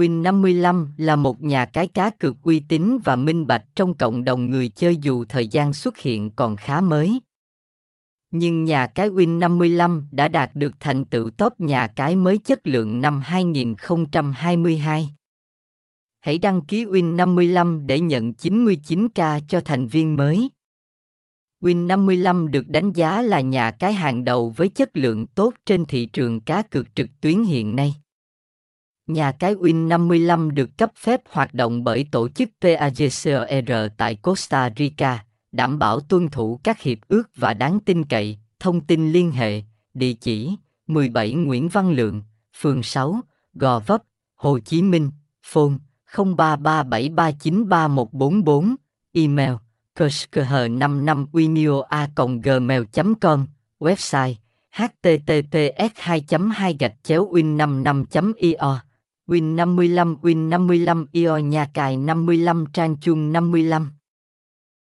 Win55 là một nhà cái cá cược uy tín và minh bạch trong cộng đồng người chơi dù thời gian xuất hiện còn khá mới. Nhưng nhà cái Win55 đã đạt được thành tựu top nhà cái mới chất lượng năm 2022. Hãy đăng ký Win55 để nhận 99k cho thành viên mới. Win55 được đánh giá là nhà cái hàng đầu với chất lượng tốt trên thị trường cá cược trực tuyến hiện nay. Nhà cái Win55 được cấp phép hoạt động bởi tổ chức PAGCOR tại Costa Rica, đảm bảo tuân thủ các hiệp ước và đáng tin cậy. Thông tin liên hệ, địa chỉ 17 Nguyễn Văn Lượng, phường 6, Gò Vấp, Hồ Chí Minh, phone 0337393144, email kerskh55 winio com website https 2 2 gạch chéo win 55 io Win 55 Win 55 IO nhà cài 55 trang chung 55